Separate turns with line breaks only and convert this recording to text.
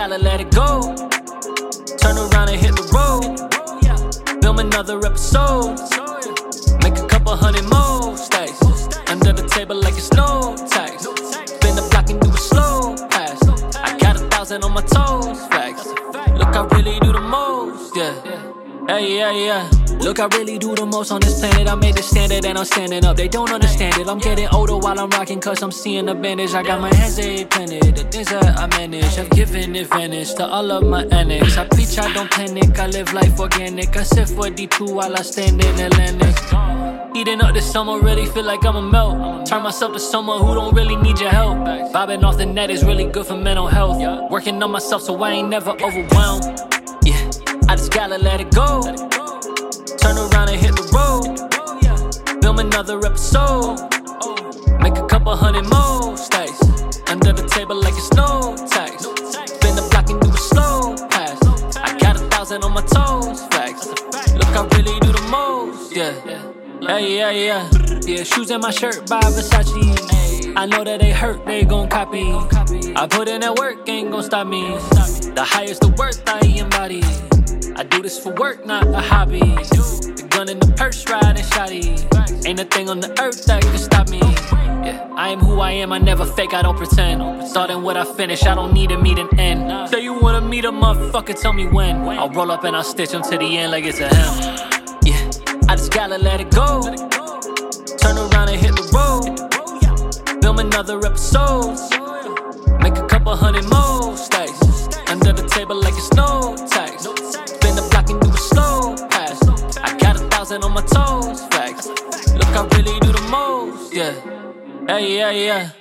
gotta let it go. Turn around and hit the road. Film another episode. Make a couple hundred more stacks. Under the table like it's no tax. Spin the block and do a slow pass. I got a thousand on my toes. Facts. Look, I really do the most. Yeah. Hey, yeah, yeah. Look, I really do the most on this planet. I made the standard and I'm standing up. They don't understand it. I'm getting older while I'm rocking, cause I'm seeing the bandage. I got my hands planted. The things that I manage, I've given advantage to all of my annex. I preach, I don't panic. I live life organic. I sit for D2 while I stand in Atlantic. Eating up this summer, really feel like I'm a melt. Turn myself to someone who don't really need your help. Vibing off the net is really good for mental health. Working on myself so I ain't never overwhelmed. I just gotta let it go. Turn around and hit the road. Film another episode. Make a couple hundred more stacks. Under the table like it's no tax. Spin the block and do a slow pass. I got a thousand on my toes. Facts. Look, I really do the most. Yeah. Hey, yeah, yeah. Yeah, shoes in my shirt by Versace. I know that they hurt, they gon' copy. I put in that work, ain't gon' stop me. The highest the worth I embody. I do this for work, not a hobby. The gun in the purse, riding shoddy. Ain't a thing on the earth that can stop me. Yeah, I am who I am, I never fake, I don't pretend. Starting what I finish, I don't need to meet an end. Say you wanna meet a motherfucker, tell me when. I'll roll up and I'll stitch him to the end like it's a him. Yeah, I just gotta let it go. Turn around and hit the road. Film another episode. Thousand on my toes. Facts. Look, I really do the most. Yeah. Hey, yeah, yeah.